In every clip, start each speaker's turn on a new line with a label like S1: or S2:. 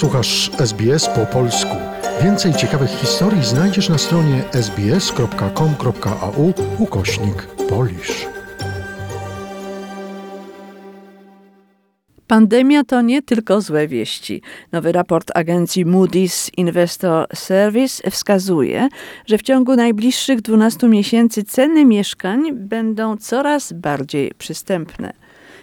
S1: Słuchasz SBS po polsku. Więcej ciekawych historii znajdziesz na stronie sbs.com.au ukośnik polisz.
S2: Pandemia to nie tylko złe wieści. Nowy raport agencji Moody's Investor Service wskazuje, że w ciągu najbliższych 12 miesięcy ceny mieszkań będą coraz bardziej przystępne.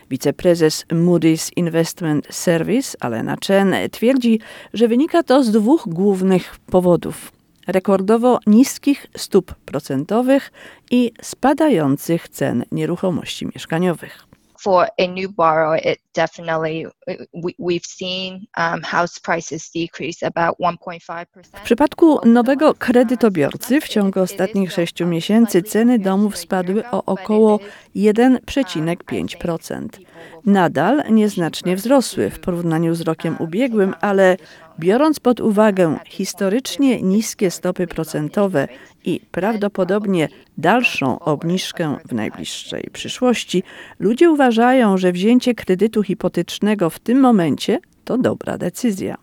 S2: Wiceprezes Moody's Investment Service, Alena Chen, twierdzi, że wynika to z dwóch głównych powodów. Rekordowo niskich stóp procentowych i spadających cen nieruchomości mieszkaniowych
S3: for a new borrower, it definitely we, we've seen um, house prices decrease about 1.5%.
S2: W przypadku nowego kredytobiorcy w ciągu ostatnich sześciu miesięcy ceny domów spadły o około 1,5%. Nadal nieznacznie wzrosły w porównaniu z rokiem ubiegłym, ale biorąc pod uwagę historycznie niskie stopy procentowe i prawdopodobnie dalszą obniżkę w najbliższej przyszłości, ludzie uważają, że wzięcie kredytu hipotecznego w tym momencie to dobra decyzja.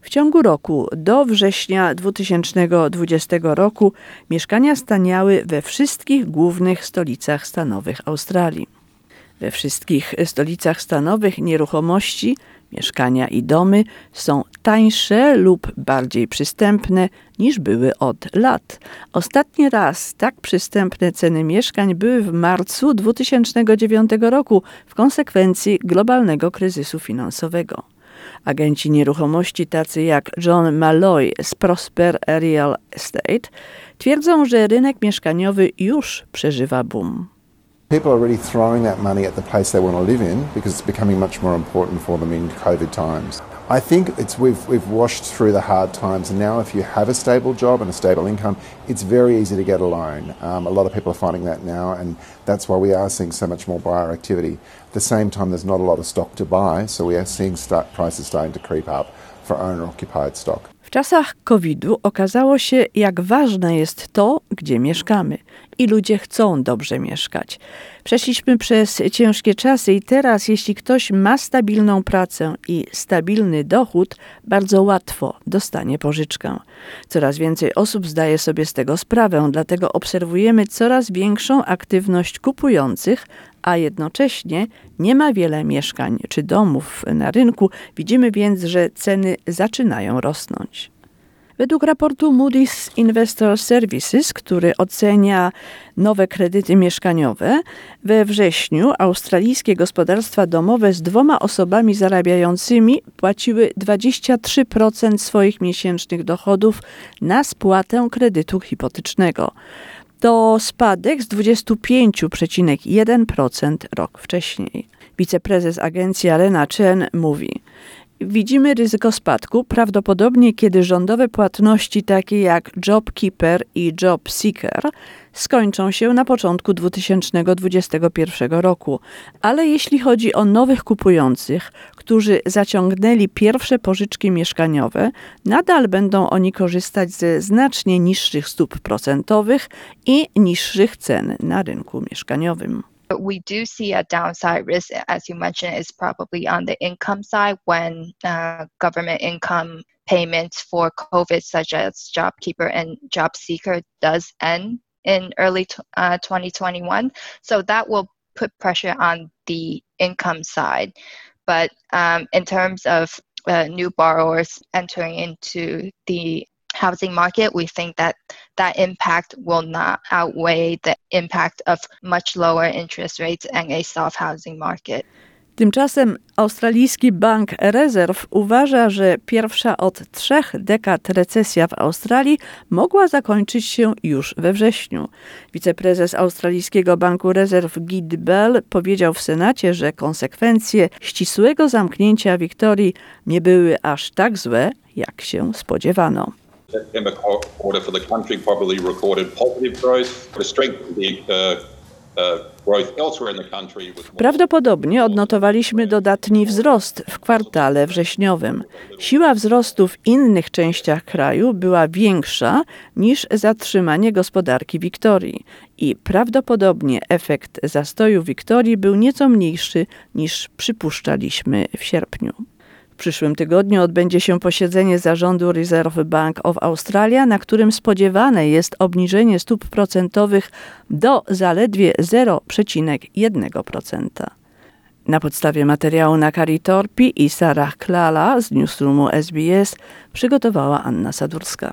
S2: W ciągu roku do września 2020 roku mieszkania staniały we wszystkich głównych stolicach stanowych Australii. We wszystkich stolicach stanowych nieruchomości Mieszkania i domy są tańsze lub bardziej przystępne niż były od lat. Ostatni raz tak przystępne ceny mieszkań były w marcu 2009 roku w konsekwencji globalnego kryzysu finansowego. Agenci nieruchomości tacy jak John Malloy z Prosper Real Estate twierdzą, że rynek mieszkaniowy już przeżywa boom.
S4: People are really throwing that money at the place they want to live in because it's becoming much more important for them in COVID times. I think it's we've we've washed through the hard times, and now if you have a stable job and a stable income, it's very easy to get a loan. Um, a lot of people are finding that now, and that's why we are seeing so much more buyer activity. At the same time, there's not a lot of stock to buy, so we are seeing start, prices starting to creep up for owner-occupied stock.
S2: W czasach COVID-u okazało się, jak ważne jest to, gdzie mieszkamy i ludzie chcą dobrze mieszkać. Przeszliśmy przez ciężkie czasy i teraz, jeśli ktoś ma stabilną pracę i stabilny dochód, bardzo łatwo dostanie pożyczkę. Coraz więcej osób zdaje sobie z tego sprawę, dlatego obserwujemy coraz większą aktywność kupujących, a jednocześnie nie ma wiele mieszkań czy domów na rynku. Widzimy więc, że ceny zaczynają rosnąć. Według raportu Moody's Investor Services, który ocenia nowe kredyty mieszkaniowe, we wrześniu australijskie gospodarstwa domowe z dwoma osobami zarabiającymi płaciły 23% swoich miesięcznych dochodów na spłatę kredytu hipotecznego. To spadek z 25,1% rok wcześniej. Wiceprezes agencji Alena Chen mówi: Widzimy ryzyko spadku, prawdopodobnie kiedy rządowe płatności takie jak JobKeeper i JobSeeker skończą się na początku 2021 roku. Ale jeśli chodzi o nowych kupujących, którzy zaciągnęli pierwsze pożyczki mieszkaniowe, nadal będą oni korzystać ze znacznie niższych stóp procentowych i niższych cen na rynku mieszkaniowym.
S3: But we do see a downside risk, as you mentioned, is probably on the income side when uh, government income payments for COVID, such as JobKeeper and JobSeeker, does end in early uh, 2021. So that will put pressure on the income side. But um, in terms of uh, new borrowers entering into the housing market, we think that that impact will not outweigh the impact of much lower interest rates and a soft housing market.
S2: Tymczasem australijski bank rezerw uważa, że pierwsza od trzech dekad recesja w Australii mogła zakończyć się już we wrześniu. Wiceprezes australijskiego banku rezerw Gid Bell powiedział w Senacie, że konsekwencje ścisłego zamknięcia Wiktorii nie były aż tak złe, jak się spodziewano. September quarter for the country probably recorded positive growth. The strength of the uh, uh, Prawdopodobnie odnotowaliśmy dodatni wzrost w kwartale wrześniowym. Siła wzrostu w innych częściach kraju była większa niż zatrzymanie gospodarki Wiktorii i prawdopodobnie efekt zastoju Wiktorii był nieco mniejszy niż przypuszczaliśmy w sierpniu przyszłym tygodniu odbędzie się posiedzenie zarządu Reserve Bank of Australia, na którym spodziewane jest obniżenie stóp procentowych do zaledwie 0,1%. Na podstawie materiału na Kari Torpi i Sarah Klala z newsroomu SBS przygotowała Anna Sadurska.